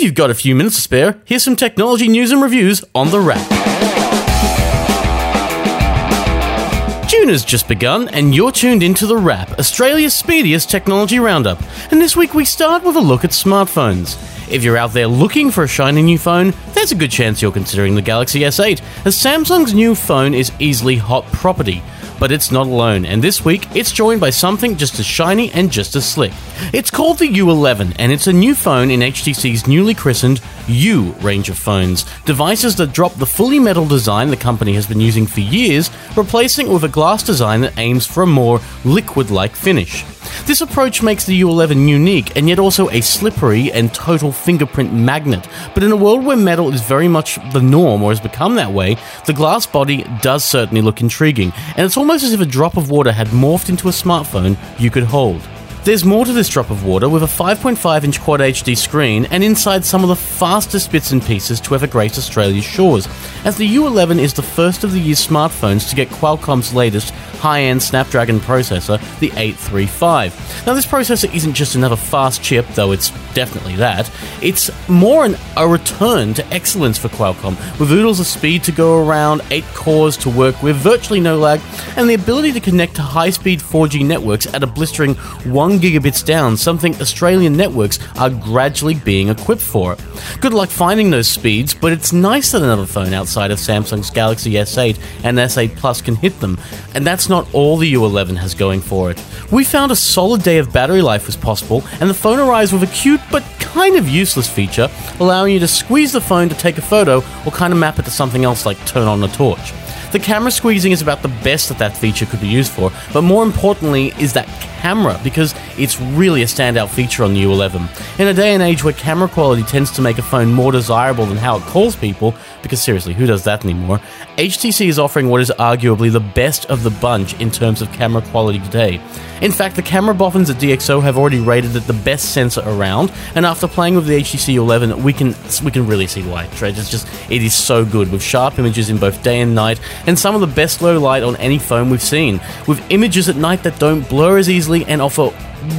If you've got a few minutes to spare, here's some technology news and reviews on the wrap. June has just begun, and you're tuned into The Wrap, Australia's speediest technology roundup. And this week we start with a look at smartphones. If you're out there looking for a shiny new phone, there's a good chance you're considering the Galaxy S8, as Samsung's new phone is easily hot property. But it's not alone, and this week it's joined by something just as shiny and just as slick. It's called the U11, and it's a new phone in HTC's newly christened U range of phones. Devices that drop the fully metal design the company has been using for years, replacing it with a glass design that aims for a more liquid like finish. This approach makes the U11 unique and yet also a slippery and total fingerprint magnet. But in a world where metal is very much the norm or has become that way, the glass body does certainly look intriguing, and it's almost as if a drop of water had morphed into a smartphone you could hold. There's more to this drop of water with a 5.5 inch Quad HD screen and inside some of the fastest bits and pieces to ever grace Australia's shores, as the U11 is the first of the year's smartphones to get Qualcomm's latest high end Snapdragon processor, the 835. Now, this processor isn't just another fast chip, though it's definitely that, it's more an, a return to excellence for Qualcomm, with oodles of speed to go around, 8 cores to work with, virtually no lag, and the ability to connect to high speed 4G networks at a blistering 1 gigabits down, something Australian networks are gradually being equipped for. Good luck finding those speeds, but it's nice that another phone outside of Samsung's Galaxy S8 and S8 Plus can hit them, and that's not all the U11 has going for it. We found a solid day of battery life was possible, and the phone arrives with a cute but kind of useless feature, allowing you to squeeze the phone to take a photo or kind of map it to something else like turn on a torch. The camera squeezing is about the best that that feature could be used for, but more importantly is that camera because it's really a standout feature on the U11. In a day and age where camera quality tends to make a phone more desirable than how it calls people, because seriously, who does that anymore? HTC is offering what is arguably the best of the bunch in terms of camera quality today. In fact, the camera boffins at DxO have already rated it the best sensor around, and after playing with the HTC U11, we can we can really see why. It's just it is so good with sharp images in both day and night, and some of the best low light on any phone we've seen, with images at night that don't blur as easily and offer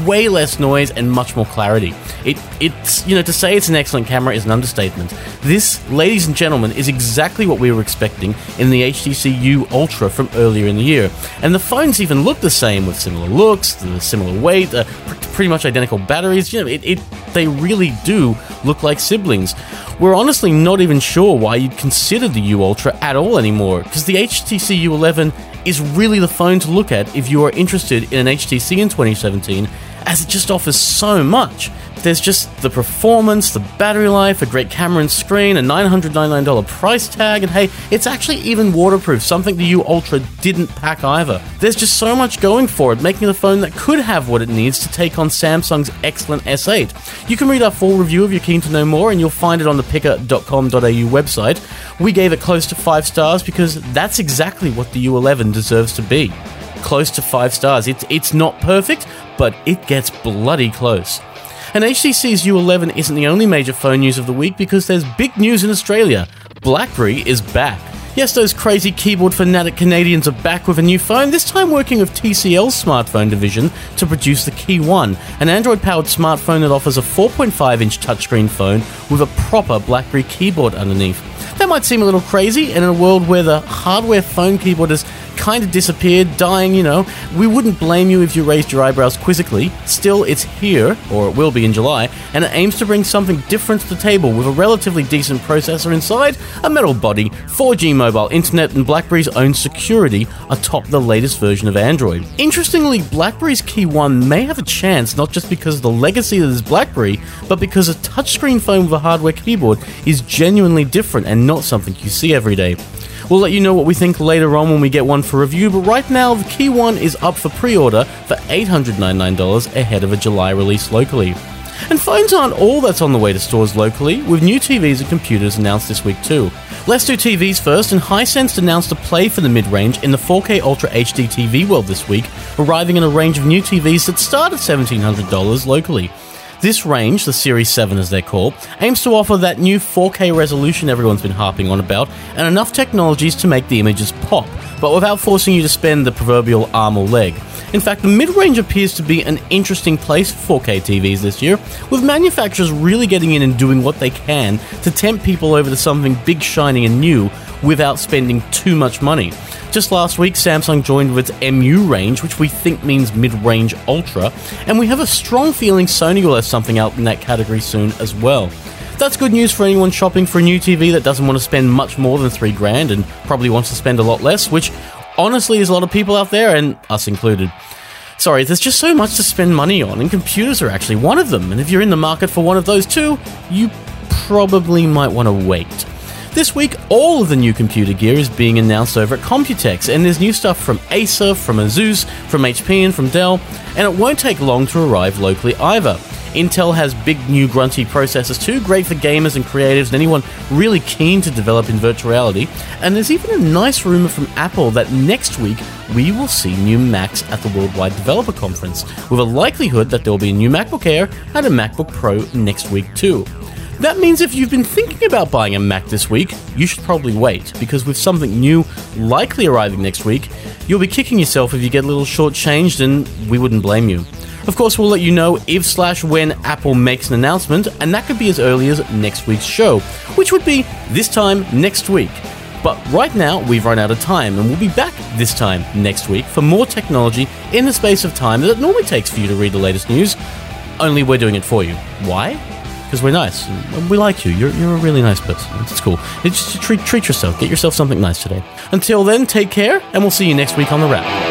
way less noise and much more clarity. It, it's, you know, to say it's an excellent camera is an understatement. This, ladies and gentlemen, is exactly what we were expecting in the HTC U Ultra from earlier in the year. And the phones even look the same with similar looks, the similar weight, pretty much identical batteries. You know, it, it, they really do look like siblings. We're honestly not even sure why you'd consider the U Ultra at all anymore, because the HTC U11 is really the phone to look at if you are interested in an HTC in 2017, as it just offers so much. There's just the performance, the battery life, a great camera and screen, a $999 price tag, and hey, it's actually even waterproof, something the U Ultra didn't pack either. There's just so much going for it, making the phone that could have what it needs to take on Samsung's excellent S8. You can read our full review if you're keen to know more, and you'll find it on the pickr.com.au website. We gave it close to 5 stars because that's exactly what the U11 deserves to be. Close to 5 stars. It's, it's not perfect, but it gets bloody close. And HTC's U11 isn't the only major phone news of the week because there's big news in Australia. BlackBerry is back. Yes, those crazy keyboard fanatic Canadians are back with a new phone, this time working with TCL's smartphone division to produce the Key One, an Android powered smartphone that offers a 4.5 inch touchscreen phone with a proper BlackBerry keyboard underneath. That might seem a little crazy, and in a world where the hardware phone keyboard has kind of disappeared, dying, you know, we wouldn't blame you if you raised your eyebrows quizzically. Still, it's here, or it will be in July, and it aims to bring something different to the table with a relatively decent processor inside, a metal body, 4G mobile internet, and BlackBerry's own security atop the latest version of Android. Interestingly, BlackBerry's Key 1 may have a chance not just because of the legacy that is BlackBerry, but because a touchscreen phone with a hardware keyboard is genuinely different and not something you see every day. We'll let you know what we think later on when we get one for review, but right now the Key One is up for pre order for $899 ahead of a July release locally. And phones aren't all that's on the way to stores locally, with new TVs and computers announced this week too. Let's do TVs first, and Hisense announced a play for the mid range in the 4K Ultra HD TV world this week, arriving in a range of new TVs that start at $1,700 locally. This range, the Series 7 as they're called, aims to offer that new 4K resolution everyone's been harping on about and enough technologies to make the images pop, but without forcing you to spend the proverbial arm or leg. In fact, the mid range appears to be an interesting place for 4K TVs this year, with manufacturers really getting in and doing what they can to tempt people over to something big, shiny, and new without spending too much money. Just last week, Samsung joined with its MU range, which we think means mid range ultra, and we have a strong feeling Sony will have something out in that category soon as well. That's good news for anyone shopping for a new TV that doesn't want to spend much more than three grand and probably wants to spend a lot less, which honestly is a lot of people out there, and us included. Sorry, there's just so much to spend money on, and computers are actually one of them. And if you're in the market for one of those too, you probably might want to wait. This week, all of the new computer gear is being announced over at Computex, and there's new stuff from Acer, from Asus, from HP, and from Dell, and it won't take long to arrive locally either. Intel has big new grunty processors too, great for gamers and creatives and anyone really keen to develop in virtual reality. And there's even a nice rumor from Apple that next week we will see new Macs at the Worldwide Developer Conference, with a likelihood that there will be a new MacBook Air and a MacBook Pro next week too. That means if you've been thinking about buying a Mac this week, you should probably wait, because with something new likely arriving next week, you'll be kicking yourself if you get a little shortchanged, and we wouldn't blame you. Of course, we'll let you know if slash when Apple makes an announcement, and that could be as early as next week's show, which would be this time next week. But right now, we've run out of time, and we'll be back this time next week for more technology in the space of time that it normally takes for you to read the latest news. Only we're doing it for you. Why? Because we're nice. We like you. You're, you're a really nice person. It's cool. It's just treat, treat yourself. Get yourself something nice today. Until then, take care, and we'll see you next week on The Wrap.